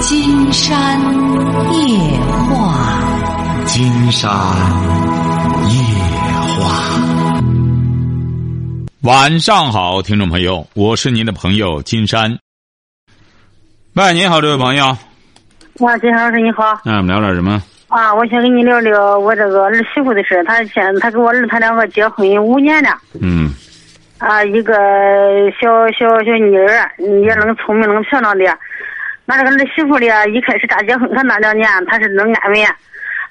金山夜话，金山夜话。晚上好，听众朋友，我是您的朋友金山。喂，您好，这位朋友。哇，金山老师你好。那我们聊点什么？啊，我想跟你聊聊我这个儿媳妇的事。她现她跟我儿他两个结婚五年了。嗯。啊，一个小小小妮儿，也能聪明能漂亮的。俺这个儿媳妇的，一开始刚结婚他那两年，他是能安稳。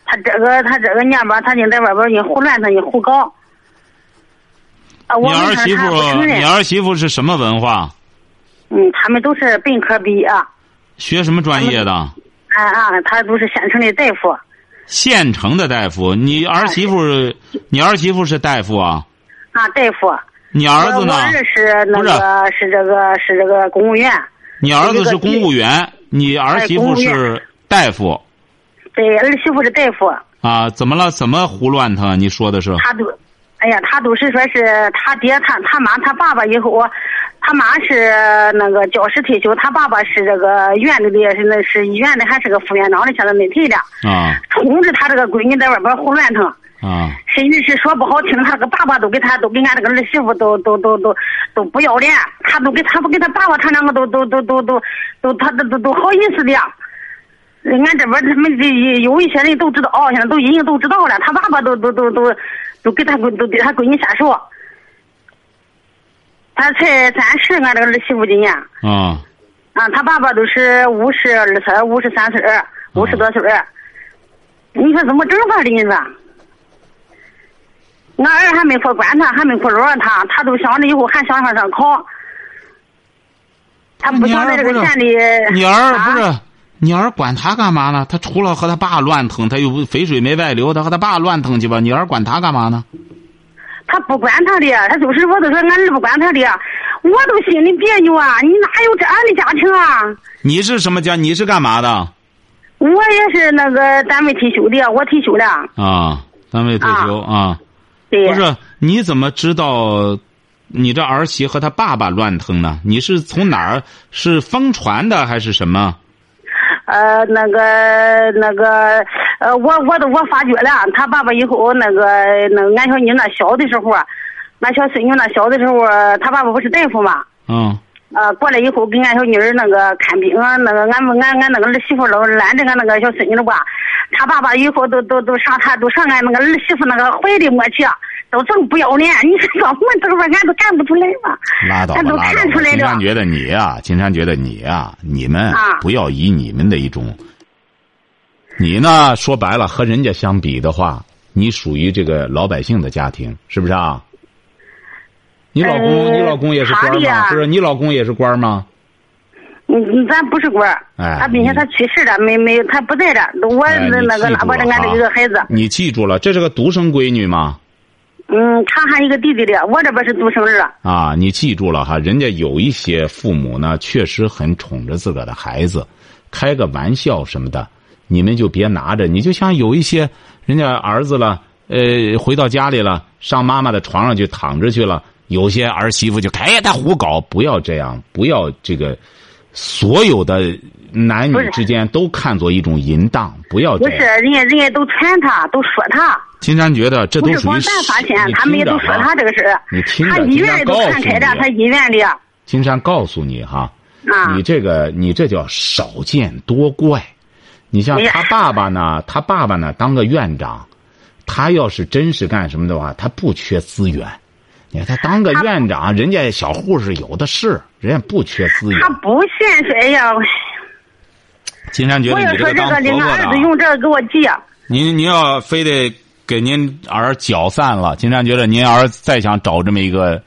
他这个他这个年吧，他就在外边你胡乱他呢胡搞。你儿媳妇，你儿媳妇是什么文化？嗯，他们都是本科毕业。学什么专业的？啊啊，他都是县城的大夫。县城的大夫，你儿媳妇，你儿媳妇是大夫啊？啊，大夫。你儿子呢？我儿子是那个是这个是这个公务员。你儿子是公务员，你儿媳妇是大夫。对，儿媳妇是大夫。啊，怎么了？怎么胡乱他？你说的是？他都，哎呀，他都是说是他爹、他他妈、他爸爸以后，他妈是那个教师退休，他爸爸是这个院里的，是那是医院的，还是个副院长的，现在没退了。啊。通知他这个闺女在外边胡乱腾。啊。甚至是说不好听，他这个爸爸都给他都给俺这个儿媳妇都都都都都不要脸，他都给他不给他爸爸，他两个都都都都都都他都都都好意思的。俺这边他们这有一些人都知道，现在都已经都知道了，他爸爸都都都都都给他闺都给他闺女下手。他才三十，俺这个儿媳妇今年。啊。啊，他爸爸都是五十二岁、五十三岁、五十多岁。你说怎么整法的？你说？俺儿还没说管他，还没说饶他，他都想着以后还想上上考。他不想在这个县里。你儿不是？你儿管他干嘛呢？他除了和他爸乱腾，他又肥水没外流，他和他爸乱腾去吧？你儿管他干嘛呢？他不管他的，他就是我都说俺儿不管他的，我都心里别扭啊！你哪有这样的家庭啊？你是什么家？你是干嘛的？我也是那个单位退休的，我退休了。啊，单位退休啊。不是，你怎么知道你这儿媳和他爸爸乱腾呢？你是从哪儿是疯传的还是什么？呃，那个那个呃，我我都我发觉了，他爸爸以后那个那俺小妮那小的时候，俺小孙女那小的时候，他爸爸不是大夫嘛？嗯。呃，过来以后给俺小女儿那个看病，那个俺们俺俺那个儿媳妇老拦着俺那个小孙女了吧？他爸爸以后都都都上他都上俺那个儿媳妇那个怀里摸去，都这么不要脸！你说我们这块俺都干不出来吧？拉倒吧，拉倒吧。金山觉得你啊，金山觉得你啊，你们不要以你们的一种，你呢说白了和人家相比的话，你属于这个老百姓的家庭，是不是啊？你老公，你老公也是官吗？不是，你老公也是官吗？嗯，咱不是官哎，他并且他去世了，没没，他不在这。我那那个拉巴着俺这一个孩子。你记住了，这是个独生闺女吗？嗯，他还一个弟弟的，我这边是独生儿。啊，你记住了哈，人家有一些父母呢，确实很宠着自个的孩子，开个玩笑什么的，你们就别拿着。你就像有一些人家儿子了，呃，回到家里了，上妈妈的床上去躺着去了。有些儿媳妇就哎呀，他胡搞，不要这样，不要这个，所有的男女之间都看作一种淫荡，不要这样。不是，人家人家都传他，都说他。金山觉得这都属于。不是光咱发现，他们也都说他这个事你听着，他医院里都传开的，他医院里。金山告诉你哈，啊，你这个你这叫少见多怪。你像他爸爸呢，他爸爸呢当个院长，他要是真是干什么的话，他不缺资源。你看他当个院长，人家小护士有的是，人家不缺资源。他不现实，哎呀！金山觉得你这个当婆婆的，儿子用这个给我急。您您要非得给您儿搅散了，金山觉得您儿再想找这么一个，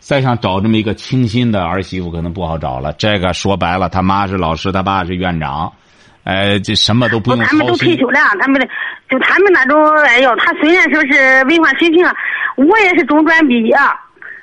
再想找这么一个清新的儿媳妇，可能不好找了。这个说白了，他妈是老师，他爸是院长，哎，这什么都不用他们都退休了，他们的就他们那种，哎呦，他虽然说是文化水平。我也是中专毕业。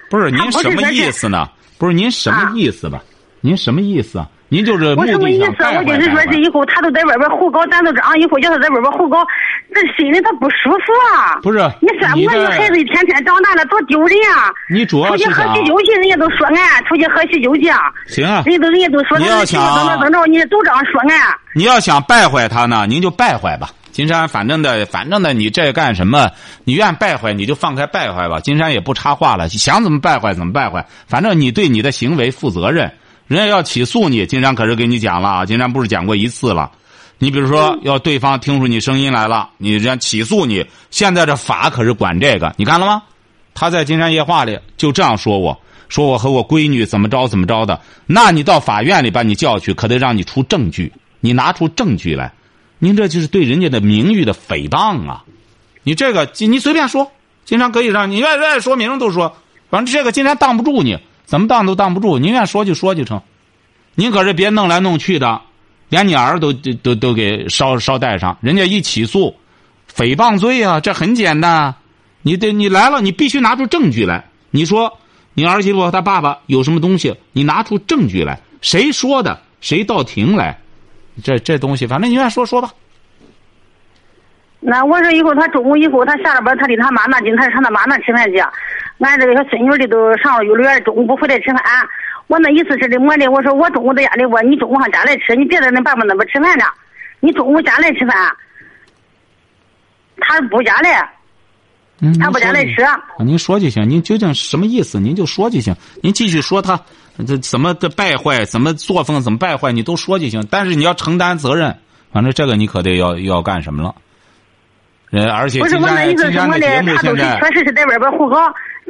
不是您什么意思呢？不是您什么意思吧？您什么意思啊？您就是我什么意思？我就是说这以后他都在外边胡搞，咱都这样，以后叫他在外边胡搞，这心里他不舒服啊。不是你说我一个孩子一天天长大了多丢人啊！你主要出去喝喜酒去，人家都说俺出去喝喜酒去，行啊，人家都人家都说你要那媳妇想怎么怎么着，你都这样说俺。你要想败坏他呢，您就败坏吧。金山，反正的，反正的，你这干什么？你愿败坏，你就放开败坏吧。金山也不插话了，想怎么败坏怎么败坏，反正你对你的行为负责任。人家要起诉你，金山可是给你讲了啊，金山不是讲过一次了。你比如说，要对方听出你声音来了，你人家起诉你，现在这法可是管这个，你看了吗？他在《金山夜话》里就这样说我，说我和我闺女怎么着怎么着的。那你到法院里把你叫去，可得让你出证据，你拿出证据来。您这就是对人家的名誉的诽谤啊！你这个，你随便说，金山可以让你愿愿意说明都说，反正这个金山挡不住你，怎么挡都挡不住。您愿说就说就成，您可是别弄来弄去的，连你儿都都都都给捎捎带上，人家一起诉，诽谤罪啊，这很简单。你得你来了，你必须拿出证据来。你说你儿媳妇和他爸爸有什么东西，你拿出证据来，谁说的，谁到庭来。这这东西，反正你愿说说吧。那我说以后他中午以后他下了班，他离他妈那近，他上他妈那吃饭去。俺这个小孙女的都上了幼儿园，中午不回来吃饭。我那意思是的，么的，我说我中午在家里，我你中午上家来吃，你别在恁爸爸那边吃饭了，你中午家来吃饭。他不家来，嗯，他不家来吃。您说就行，您究竟什么意思？您就说就行。您继续说他这怎么的败坏，怎么作风，怎么败坏，你都说就行。但是你要承担责任，反正这个你可得要要干什么了。呃，而且不是我那意思是么的，他都是确实是在外边胡搞。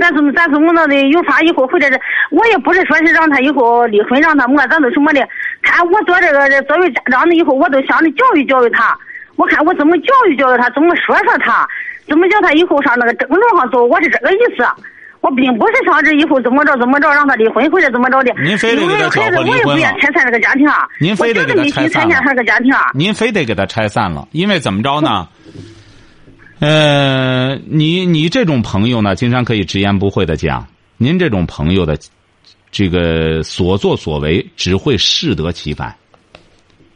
咱怎么咱怎么弄的？有法以后或者是，我也不是说是让他以后离婚，让他么，咱都什么的。看我做这个作为家长的以后，我都想着教育教育他。我看我怎么教育教育他，怎么说说他，怎么叫他以后上那个正路上走。我是这个意思。我并不是想着以后怎么着怎么着让他离婚或者怎么着的。您非得给他拆散这个家庭。您非得给他拆散了。这个家庭。您非得给他拆散了，因为怎么着呢？呃，你你这种朋友呢，金山可以直言不讳的讲，您这种朋友的这个所作所为只会适得其反。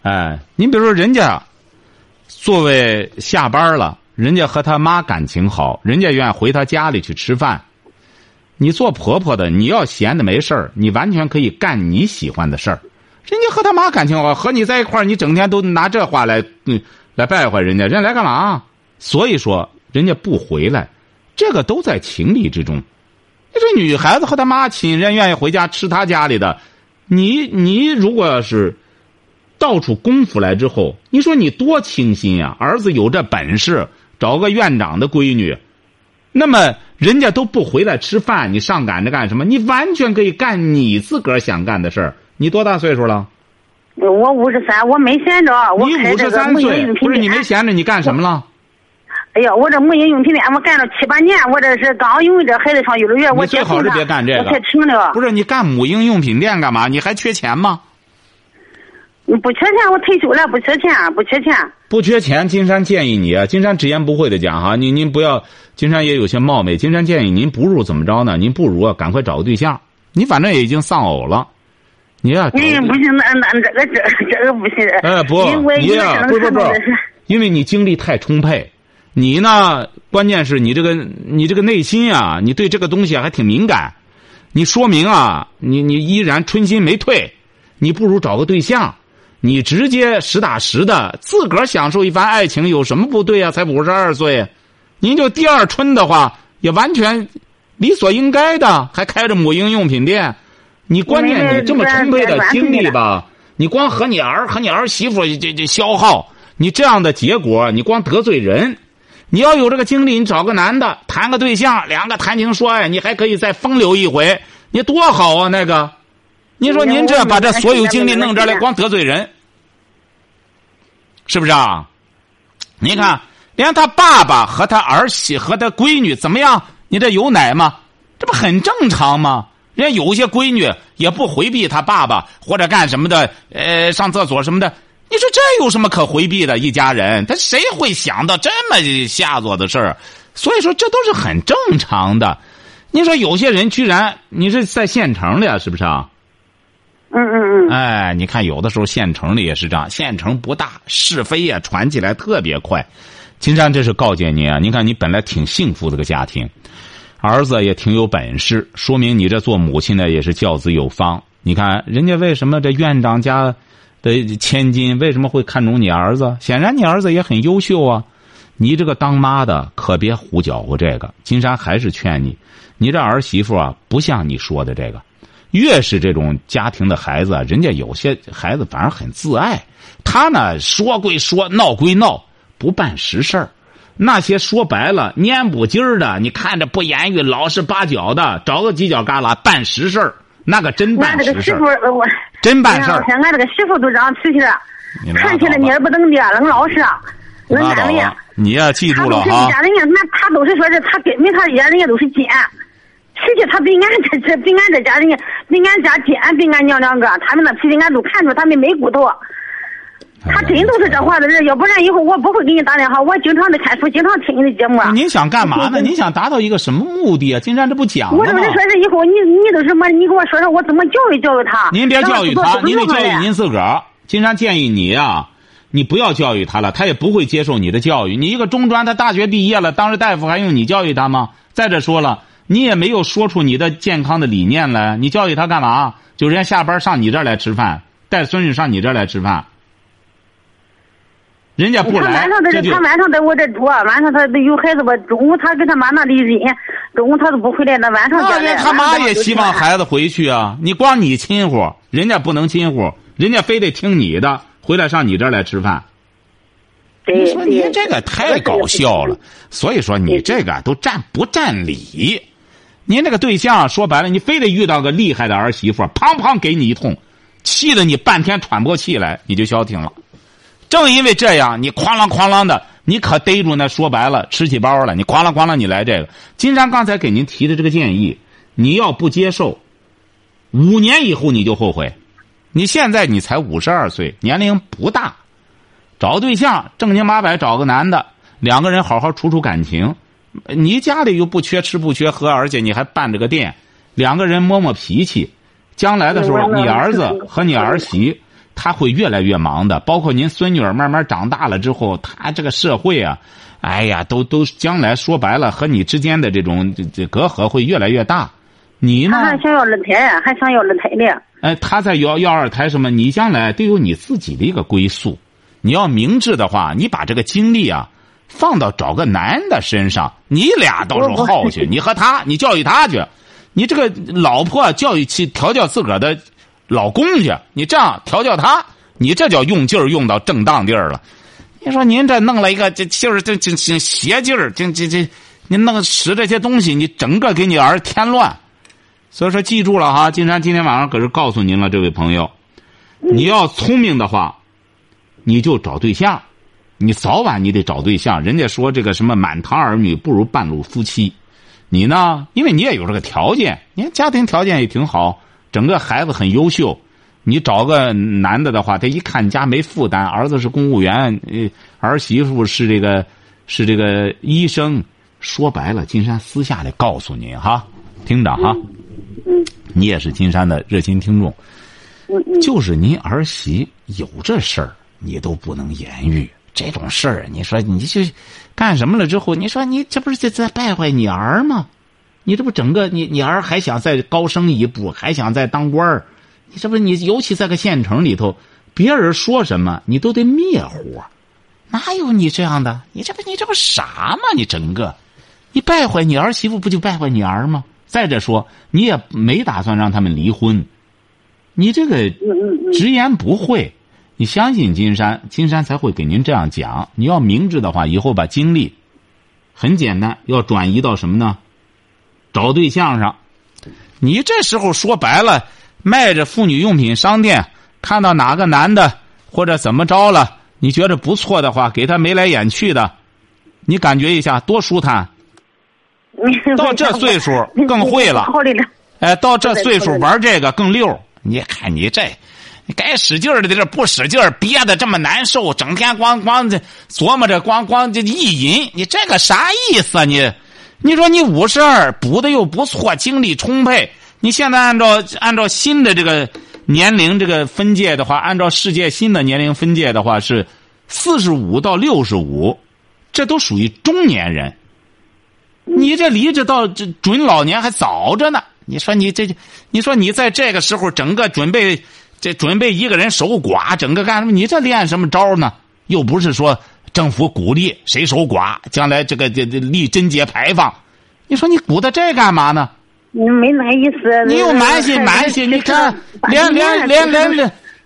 哎，你比如说人家作为下班了，人家和他妈感情好，人家愿意回他家里去吃饭。你做婆婆的，你要闲的没事儿，你完全可以干你喜欢的事儿。人家和他妈感情好，和你在一块儿，你整天都拿这话来嗯来败坏人家，人家来干嘛？所以说，人家不回来，这个都在情理之中。这女孩子和她妈亲，人愿意回家吃她家里的。你你如果要是到处功夫来之后，你说你多清心呀！儿子有这本事，找个院长的闺女，那么人家都不回来吃饭，你上赶着干什么？你完全可以干你自个儿想干的事儿。你多大岁数了？我五十三，我没闲着。你五十三岁，不是你没闲着，你干什么了？哎呀，我这母婴用品店我干了七八年，我这是刚因为这孩子上幼儿园，我最好是别干这个，我才停了。不是你干母婴用品店干嘛？你还缺钱吗？不缺钱，我退休了，不缺钱，不缺钱。不缺钱，金山建议你啊，金山直言不讳的讲哈，您您不要，金山也有些冒昧，金山建议您不如怎么着呢？您不如啊，赶快找个对象，你反正也已经丧偶了，你呀。嗯，不行，那那这个这这个不行。哎不，你呀，不不不，因为你精力太充沛，你呢，关键是你这个你这个内心啊，你对这个东西还挺敏感，你说明啊，你你依然春心没退，你不如找个对象。你直接实打实的自个儿享受一番爱情有什么不对啊？才五十二岁，您就第二春的话也完全理所应该的，还开着母婴用品店。你关键你这么充沛的精力吧，你光和你儿和你儿媳妇这这消耗，你这样的结果你光得罪人。你要有这个精力，你找个男的谈个对象，两个谈情说爱，你还可以再风流一回，你多好啊！那个，您说您这把这所有精力弄这来，光得罪人。是不是啊？你看，连他爸爸和他儿媳和他闺女怎么样？你这有奶吗？这不很正常吗？人家有些闺女也不回避他爸爸或者干什么的，呃，上厕所什么的。你说这有什么可回避的？一家人，他谁会想到这么下作的事儿？所以说，这都是很正常的。你说有些人居然你是在县城里啊，是不是啊？嗯嗯嗯，哎，你看，有的时候县城里也是这样，县城不大，是非呀传起来特别快。金山这是告诫您啊！你看你本来挺幸福的个家庭，儿子也挺有本事，说明你这做母亲的也是教子有方。你看人家为什么这院长家的千金为什么会看中你儿子？显然你儿子也很优秀啊！你这个当妈的可别胡搅和这个。金山还是劝你，你这儿媳妇啊，不像你说的这个。越是这种家庭的孩子，人家有些孩子反而很自爱。他呢，说归说，闹归闹。不办实事儿，那些说白了蔫不唧儿的，你看着不言语、老实巴交的，找个犄角旮旯办实事儿，那个真办实事儿。真办事儿。俺这个媳妇都这样脾气了，看起来蔫不登的，愣老实，愣安稳。你呀，记住了哈。家人家那他都是说是他跟没他家人家都是奸，脾气他比俺这这比俺这家人家比俺家奸，比俺娘两个，他们那脾气俺都看出他们没骨头。他真都是这话的人，要不然以后我不会给你打电话。我经常的看书，经常听你的节目。您想干嘛呢？您想达到一个什么目的啊？金山这不讲我就是说是以后你你都什么？你给我说说，我怎么教育教育他？您别教育他，您得教育您自个儿。金山建议你啊，你不要教育他了，他也不会接受你的教育。你一个中专，他大学毕业了，当着大夫，还用你教育他吗？再者说了，你也没有说出你的健康的理念来，你教育他干嘛？就人家下班上你这儿来吃饭，带孙女上你这儿来吃饭。人家不来，晚上这他晚上在我这住，晚上他有孩子吧。中午他跟他妈那里人，中午他都不回来。那晚上那人他妈也希望孩子回去啊！你光你亲乎，人家不能亲乎，人家非得听你的，回来上你这儿来吃饭。你说您这个太搞笑了，所以说你这个都占不占理？您这个对象说白了，你非得遇到个厉害的儿媳妇，砰砰给你一通，气得你半天喘不过气来，你就消停了。正因为这样，你哐啷哐啷的，你可逮住那说白了吃起包了。你哐啷哐啷，你来这个。金山刚才给您提的这个建议，你要不接受，五年以后你就后悔。你现在你才五十二岁，年龄不大，找对象正经八百找个男的，两个人好好处处感情。你家里又不缺吃不缺喝，而且你还办着个店，两个人摸摸脾气，将来的时候，你儿子和你儿媳。他会越来越忙的，包括您孙女儿慢慢长大了之后，他这个社会啊，哎呀，都都将来说白了，和你之间的这种这这隔阂会越来越大。你呢？他还想要二胎，还想要二胎的。哎，他在要要二胎什么？你将来得有你自己的一个归宿。你要明智的话，你把这个精力啊放到找个男的身上，你俩到时候耗去。你和他，你教育他去。你这个老婆教育去调教自个儿的。老公去，你这样调教他，你这叫用劲儿用到正当地儿了。你说您这弄了一个这劲儿，这这这邪劲儿，这这这，您弄使这些东西，你整个给你儿添乱。所以说，记住了哈，金山今天晚上可是告诉您了，这位朋友，你要聪明的话，你就找对象，你早晚你得找对象。人家说这个什么满堂儿女不如半路夫妻，你呢，因为你也有这个条件，你看家庭条件也挺好。整个孩子很优秀，你找个男的的话，他一看家没负担，儿子是公务员，儿媳妇是这个是这个医生。说白了，金山私下里告诉您哈，听着哈，你也是金山的热心听众，就是您儿媳有这事儿，你都不能言语这种事儿。你说你就干什么了之后，你说你这不是在在败坏你儿吗？你这不整个你你儿还想再高升一步，还想再当官儿，你这不你尤其在个县城里头，别人说什么你都得灭火，哪有你这样的？你这不你这不傻吗？你整个，你败坏你儿媳妇不就败坏你儿吗？再者说，你也没打算让他们离婚，你这个直言不讳，你相信金山，金山才会给您这样讲。你要明智的话，以后把精力很简单，要转移到什么呢？找对象上，你这时候说白了，卖着妇女用品商店，看到哪个男的或者怎么着了，你觉得不错的话，给他眉来眼去的，你感觉一下多舒坦。到这 岁数更会了，哎，到这岁数玩这个更溜。你看你这，你该使劲的在这不使劲憋的这么难受，整天光光琢磨着光光这意淫，你这个啥意思啊你？你说你五十二补的又不错，精力充沛。你现在按照按照新的这个年龄这个分界的话，按照世界新的年龄分界的话是四十五到六十五，这都属于中年人。你这离着到这准老年还早着呢。你说你这，你说你在这个时候整个准备，这准备一个人守寡，整个干什么？你这练什么招呢？又不是说政府鼓励谁守寡，将来这个这这立贞节牌坊，你说你鼓捣这干嘛呢？你没那意思。你又蛮心蛮心，你看连连连连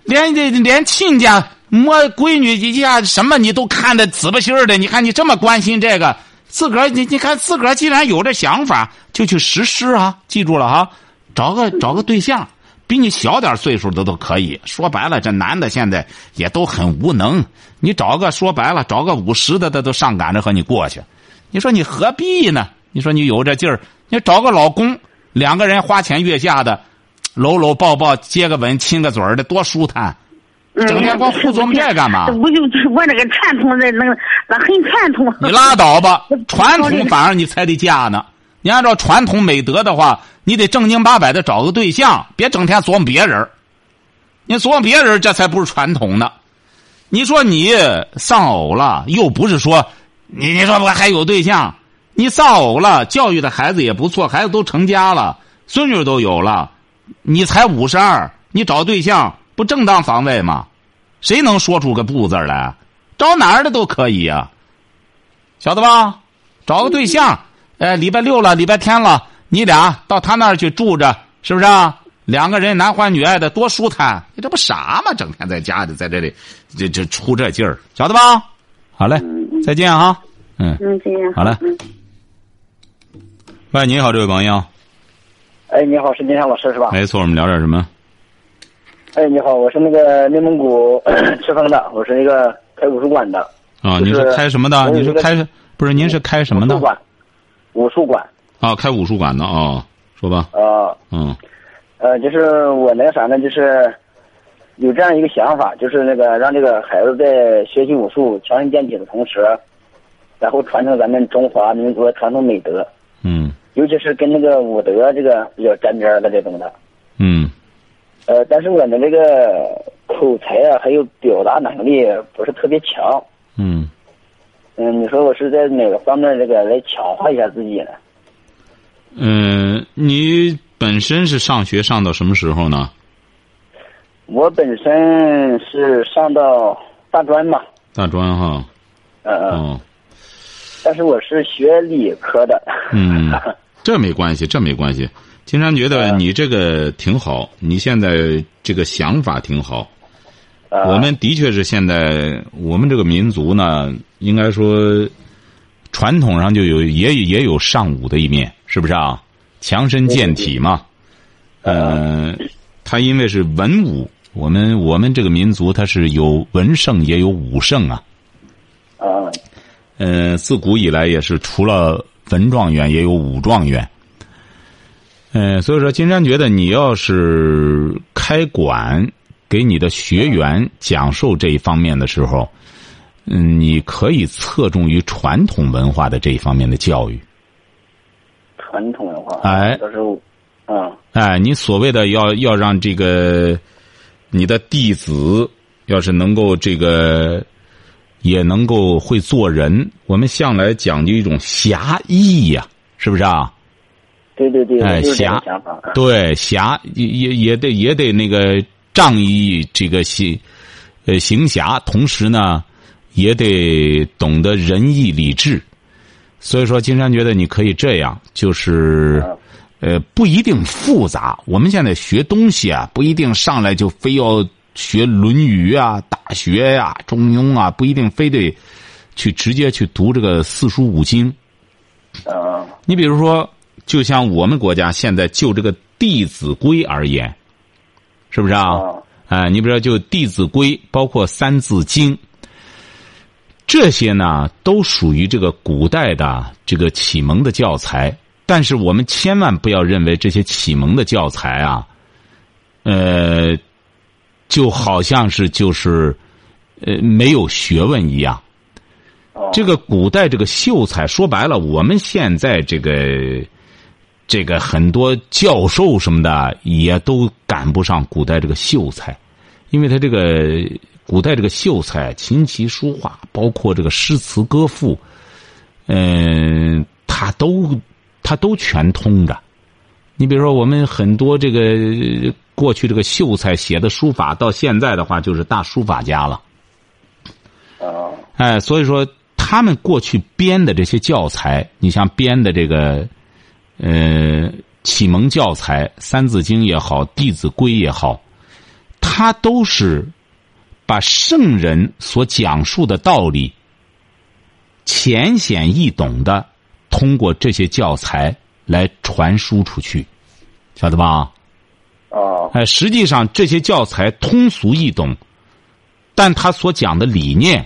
连连,连亲家摸闺女一下什么你都看得仔不心的，你看你这么关心这个，自个儿你你看自个儿既然有这想法，就去实施啊！记住了啊，找个找个对象。比你小点岁数的都可以。说白了，这男的现在也都很无能。你找个说白了，找个五十的，他都上赶着和你过去。你说你何必呢？你说你有这劲儿，你找个老公，两个人花前月下的，搂搂抱抱，接个吻，亲个嘴儿的，多舒坦。整天光胡琢磨这干嘛？我就我那个传统的那个那很传统。你拉倒吧，传统反而你才得嫁呢。你按照传统美德的话，你得正经八百的找个对象，别整天琢磨别人。你琢磨别人，这才不是传统呢。你说你丧偶了，又不是说你你说我还有对象，你丧偶了，教育的孩子也不错，孩子都成家了，孙女都有了，你才五十二，你找对象不正当防卫吗？谁能说出个不字来？找哪儿的都可以呀，晓得吧？找个对象，哎，礼拜六了，礼拜天了，你俩到他那儿去住着，是不是？啊两个人男欢女爱的，多舒坦！你这不傻吗？整天在家里，在这里，这这出这劲儿，晓得吧？好嘞，再见啊！嗯，嗯，再见。好嘞。喂，你好，这位朋友。哎，你好，是金山老师是吧？没错，我们聊点什么？哎，你好，我是那个内蒙古 赤峰的，我是那个开武术馆的。啊，你是开什么的？你是开不是？您是开什么的？武术馆。啊，开武术馆的啊，说吧。啊。嗯。呃，就是我那个啥呢，就是有这样一个想法，就是那个让这个孩子在学习武术、强身健体的同时，然后传承咱们中华民族的传统美德。嗯。尤其是跟那个武德这个比较沾边的这种的。嗯。呃，但是我的这个口才啊，还有表达能力不是特别强。嗯。嗯，你说我是在哪个方面这个来强化一下自己呢？嗯，你本身是上学上到什么时候呢？我本身是上到大专嘛。大专哈。嗯嗯。但是我是学理科的。嗯，这没关系，这没关系。金山觉得你这个挺好，你现在这个想法挺好。我们的确是现在我们这个民族呢，应该说传统上就有也也有尚武的一面，是不是啊？强身健体嘛。呃，他因为是文武，我们我们这个民族它是有文圣也有武圣啊。啊。呃，自古以来也是除了文状元也有武状元。嗯，所以说，金山觉得你要是开馆给你的学员讲授这一方面的时候，嗯，你可以侧重于传统文化的这一方面的教育。传统文化，哎，到时候，啊，哎，你所谓的要要让这个你的弟子要是能够这个也能够会做人，我们向来讲究一种侠义呀，是不是啊？对对对，哎，侠，对侠也也也得也得那个仗义这个行，呃行侠，同时呢，也得懂得仁义礼智。所以说，金山觉得你可以这样，就是，呃，不一定复杂。我们现在学东西啊，不一定上来就非要学《论语》啊、《大学》呀、《中庸》啊，不一定非得去直接去读这个四书五经。啊，你比如说。就像我们国家现在就这个《弟子规》而言，是不是啊？哎，你比如说就《弟子规》，包括《三字经》，这些呢都属于这个古代的这个启蒙的教材。但是我们千万不要认为这些启蒙的教材啊，呃，就好像是就是呃没有学问一样。这个古代这个秀才，说白了，我们现在这个。这个很多教授什么的也都赶不上古代这个秀才，因为他这个古代这个秀才琴棋书画，包括这个诗词歌赋，嗯，他都他都全通着。你比如说，我们很多这个过去这个秀才写的书法，到现在的话就是大书法家了。哦，哎，所以说他们过去编的这些教材，你像编的这个，呃，启蒙教材《三字经》也好，《弟子规》也好，它都是把圣人所讲述的道理浅显易懂的，通过这些教材来传输出去，晓得吧？啊，哎，实际上这些教材通俗易懂，但他所讲的理念，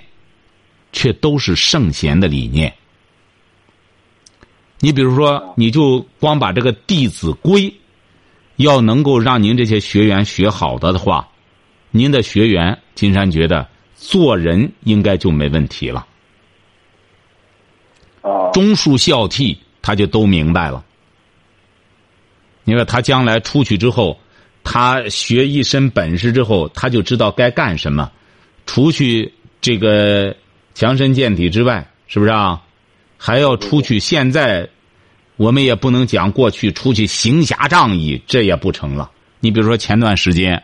却都是圣贤的理念。你比如说，你就光把这个《弟子规》，要能够让您这些学员学好的的话，您的学员金山觉得做人应该就没问题了，哦，忠恕孝悌他就都明白了。你说他将来出去之后，他学一身本事之后，他就知道该干什么。除去这个强身健体之外，是不是啊？还要出去。现在我们也不能讲过去出去行侠仗义，这也不成了。你比如说前段时间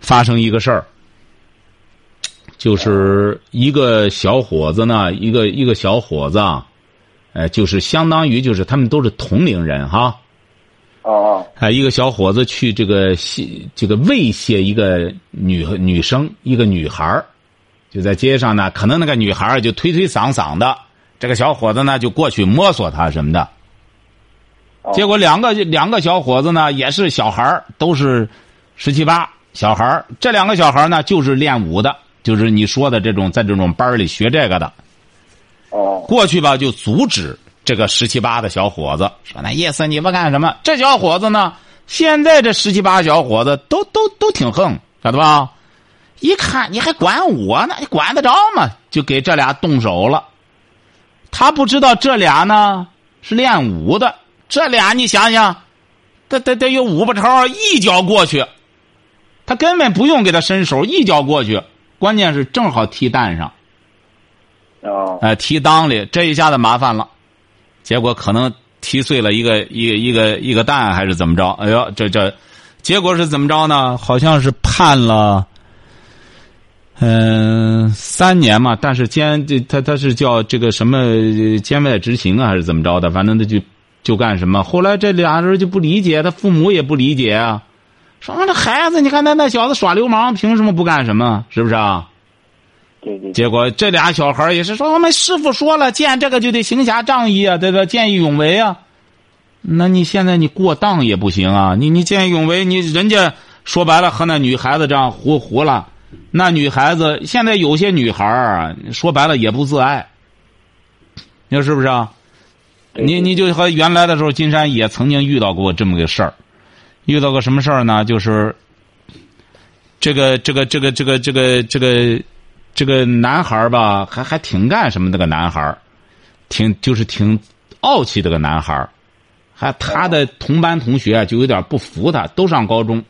发生一个事儿，就是一个小伙子呢，一个一个小伙子啊，呃，就是相当于就是他们都是同龄人哈。哦哦，啊，一个小伙子去这个戏这个猥亵一个女女生，一个女孩儿就在街上呢，可能那个女孩儿就推推搡搡的，这个小伙子呢就过去摸索他什么的，哦结果两个两个小伙子呢也是小孩儿都是十七八小孩儿这两个小孩儿呢就是练武的，就是你说的这种在这种班里学这个的，哦，过去吧就阻止这个十七八的小伙子，说那意思你们干什么？这小伙子呢，现在这十七八小伙子都都都挺横，晓得吧？一看你还管我呢，你管得着吗？就给这俩动手了。他不知道这俩呢是练武的，这俩你想想，得得得有五八超，一脚过去，他根本不用给他伸手，一脚过去，关键是正好踢蛋上。哦，哎，踢裆里，这一下子麻烦了，结果可能踢碎了一个一个一个一个蛋，还是怎么着？哎呦，这这，结果是怎么着呢？好像是判了，嗯、三年嘛，但是监这他他是叫这个什么呃监外执行啊，还是怎么着的？反正他就就干什么。后来这俩人就不理解，他父母也不理解啊，说这孩子，你看那那小子耍流氓，凭什么不干什么？是不是啊？对对，结果这俩小孩也是说，我们师傅说了，见这个就得行侠仗义啊，对吧？见义勇为啊。那你现在你过当也不行啊！你你见义勇为，你人家说白了和那女孩子这样胡胡了，那女孩子现在有些女孩儿啊，说白了也不自爱，你说是不是啊？你你就和原来的时候，金山也曾经遇到过这么个事儿，遇到个什么事儿呢？就是这个这个这个这个这个这个这个男孩儿吧，还还挺干什么？那个男孩儿，挺就是挺傲气，的个男孩儿，还他的同班同学啊就有点不服他，都上高中，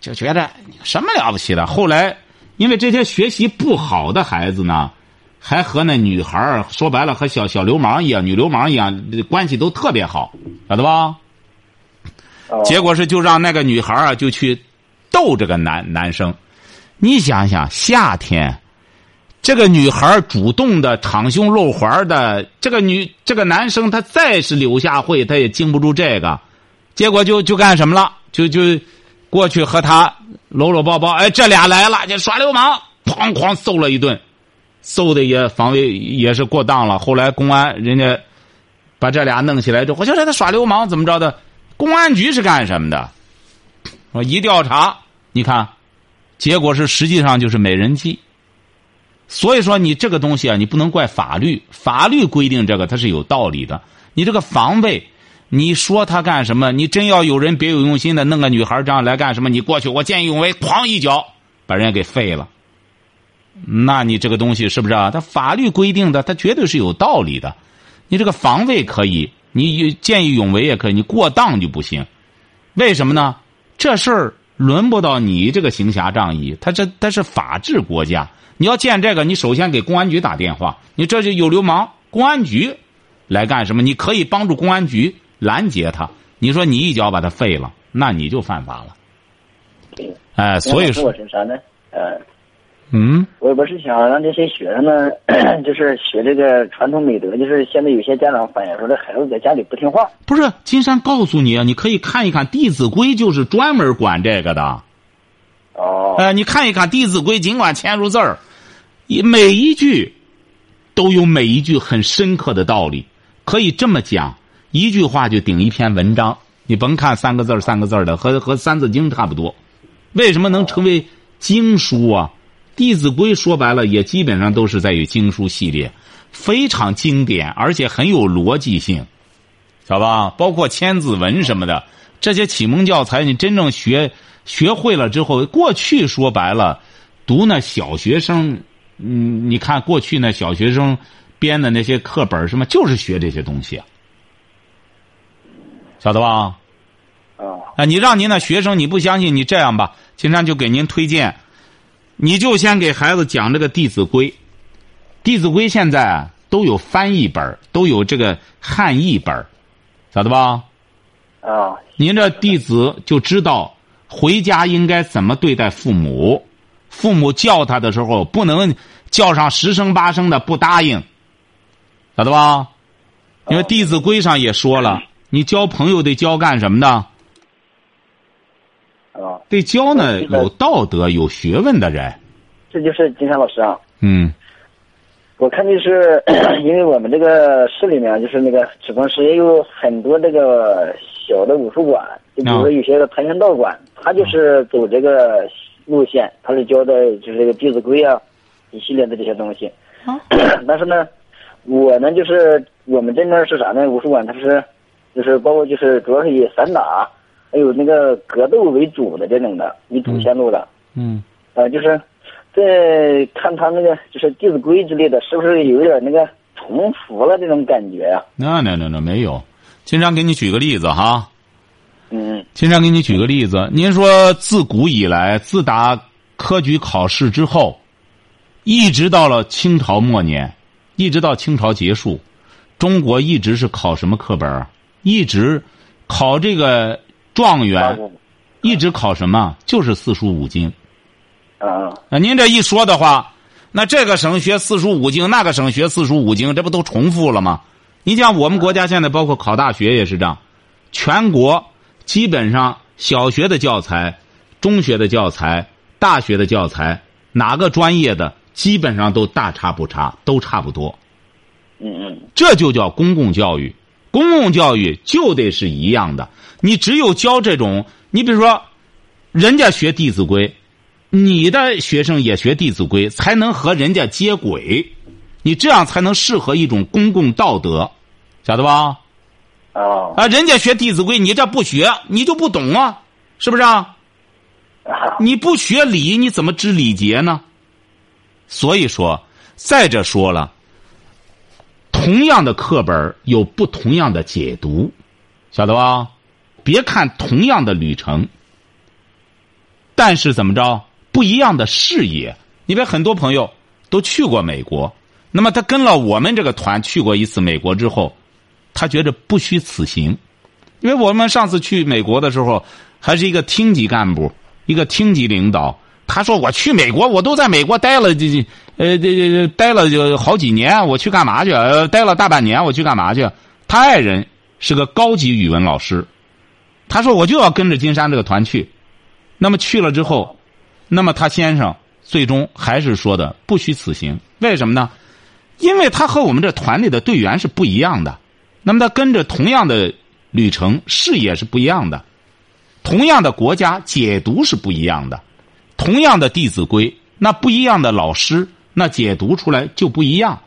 就觉得什么了不起的。后来因为这些学习不好的孩子呢。还和那女孩儿说白了和小小流氓一样，女流氓一样，关系都特别好，晓得吧？哦结果是就让那个女孩啊，就去逗这个男男生。你想想，夏天，这个女孩主动的敞胸露怀的，这个女这个男生他再是柳下惠，他也经不住这个，结果就就干什么了？就就过去和他搂搂抱抱。哎，这俩来了，就耍流氓，哐哐揍了一顿，揍的也防卫也是过当了。后来公安人家把这俩弄起来之后，我就说他耍流氓怎么着的？公安局是干什么的？我一调查，你看，结果是实际上就是美人计。所以说，你这个东西啊，你不能怪法律，法律规定这个它是有道理的。你这个防卫，你说他干什么？你真要有人别有用心的弄个女孩这样来干什么？你过去，我见义勇为，哐一脚把人家给废了。那你这个东西是不是啊？它法律规定的，它绝对是有道理的。你这个防卫可以，你见义勇为也可以，你过当就不行。为什么呢？这事儿轮不到你这个行侠仗义，他这他是法治国家。你要见这个，你首先给公安局打电话。你这就有流氓，公安局来干什么？你可以帮助公安局拦截他。你说你一脚把他废了，那你就犯法了。哎，所以说我是啥呢？呃，嗯，我我是想让这些学生呢，就是学这个传统美德。就是现在有些家长反映说，这孩子在家里不听话。不是，金山告诉你啊，你可以看一看《弟子规》，就是专门管这个的。哦。哎，你看一看《弟子规》，尽管签入字儿。每一句都有每一句很深刻的道理，可以这么讲，一句话就顶一篇文章。你甭看三个字三个字的，和和《三字经》差不多。为什么能成为经书啊？《弟子规》说白了也基本上都是在于经书系列，非常经典，而且很有逻辑性，晓得吧？包括《千字文》什么的这些启蒙教材，你真正学学会了之后，过去说白了，读那小学生。嗯，你看过去那小学生编的那些课本什么，就是学这些东西啊，晓得吧？啊，你让您的学生你不相信，你这样吧，金山就给您推荐，你就先给孩子讲这个《弟子规》，《弟子规》现在都有翻译本，都有这个汉译本，晓得吧？啊，您这弟子就知道回家应该怎么对待父母。父母叫他的时候，不能叫上十声八声的不答应，晓得吧？因为《弟子规》上也说了，你交朋友得交干什么的？啊，得交呢有道德、有学问的人。这就是金山老师啊。嗯。我看就是，因为我们这个市里面，就是那个赤峰市也有很多这个小的武术馆，就比如说有些个跆拳道馆，他就是走这个。路线，他是教的就是这个《弟子规》啊，一系列的这些东西。但是呢，我呢就是我们这边是啥呢？武术馆它是，就是包括就是主要是以散打，还有那个格斗为主的这种的，以主线路的。嗯。呃，就是在看他那个就是《弟子规》之类的，是不是有点那个重复了这种感觉呀？那那那那没有，经常给你举个例子哈。嗯，经常给你举个例子，您说自古以来，自打科举考试之后，一直到了清朝末年，一直到清朝结束，中国一直是考什么课本一直考这个状元，一直考什么？就是四书五经。啊，那您这一说的话，那这个省学四书五经，那个省学四书五经，这不都重复了吗？你像我们国家现在包括考大学也是这样，全国。基本上小学的教材、中学的教材、大学的教材，哪个专业的基本上都大差不差，都差不多。嗯嗯，这就叫公共教育。公共教育就得是一样的。你只有教这种，你比如说，人家学《弟子规》，你的学生也学《弟子规》，才能和人家接轨。你这样才能适合一种公共道德，晓得吧？哦啊，人家学《弟子规》，你这不学，你就不懂啊，是不是啊？你不学礼，你怎么知礼节呢？所以说，再者说了，同样的课本有不同样的解读，晓得吧？别看同样的旅程，但是怎么着，不一样的视野。你别很多朋友都去过美国，那么他跟了我们这个团去过一次美国之后。他觉着不虚此行，因为我们上次去美国的时候，还是一个厅级干部，一个厅级领导。他说：“我去美国，我都在美国待了这这呃这这待了就好几年，我去干嘛去？呃，待了大半年，我去干嘛去？”他爱人是个高级语文老师，他说：“我就要跟着金山这个团去。”那么去了之后，那么他先生最终还是说的不虚此行。为什么呢？因为他和我们这团里的队员是不一样的。那么他跟着同样的旅程，视野是不一样的；同样的国家解读是不一样的；同样的《弟子规》，那不一样的老师，那解读出来就不一样。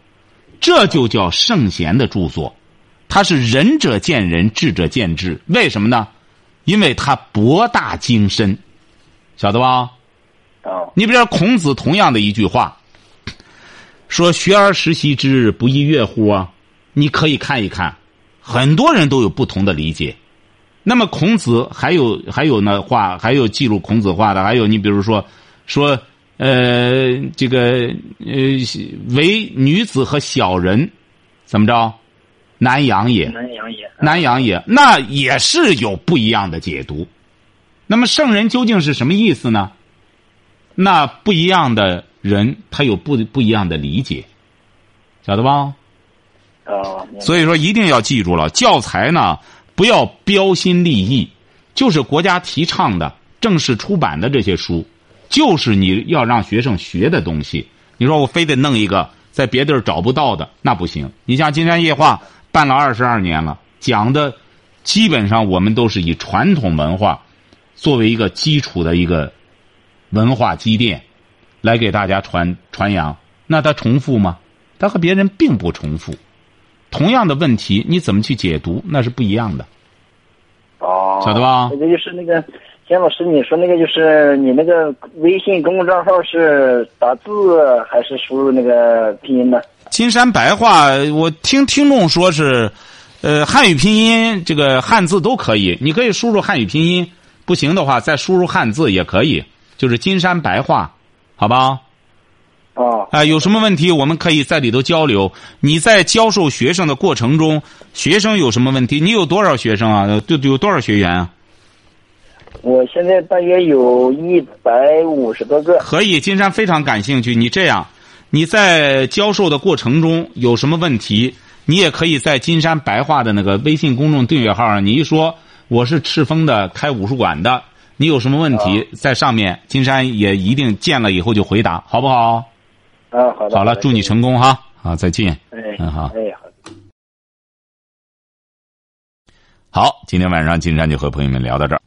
这就叫圣贤的著作，他是仁者见仁，智者见智。为什么呢？因为他博大精深，晓得吧？哦。你比如孔子同样的一句话，说“学而时习之，不亦说乎”啊？你可以看一看。很多人都有不同的理解，那么孔子还有还有呢话，还有记录孔子话的，还有你比如说说呃这个呃为女子和小人怎么着难养也，南阳也，难养也，那也是有不一样的解读。那么圣人究竟是什么意思呢？那不一样的人，他有不不一样的理解，晓得吧？啊，所以说，一定要记住了，教材呢不要标新立异，就是国家提倡的、正式出版的这些书，就是你要让学生学的东西。你说我非得弄一个在别地儿找不到的，那不行。你像《金山夜话》办了二十二年了，讲的基本上我们都是以传统文化作为一个基础的一个文化积淀，来给大家传传扬。那它重复吗？它和别人并不重复。同样的问题，你怎么去解读，那是不一样的。哦，晓得吧那个就是那个，钱老师，你说那个就是你那个微信公众账号是打字还是输入那个拼音呢？金山白话，我听听众说是，呃，汉语拼音这个汉字都可以，你可以输入汉语拼音，不行的话再输入汉字也可以，就是金山白话，好吧？啊，啊、有什么问题我们可以在里头交流。你在教授学生的过程中，学生有什么问题？你有多少学生啊？有有多少学员啊？我现在大约有一百五十多个。可以，金山非常感兴趣。你这样，你在教授的过程中有什么问题，你也可以在金山白话的那个微信公众订阅号上，你一说我是赤峰的开武术馆的，你有什么问题，在上面金山也一定见了以后就回答，好不好？啊，好的。好了，的祝你成功哈！好，再见。哎，嗯好哎，好。好，今天晚上金山就和朋友们聊到这儿。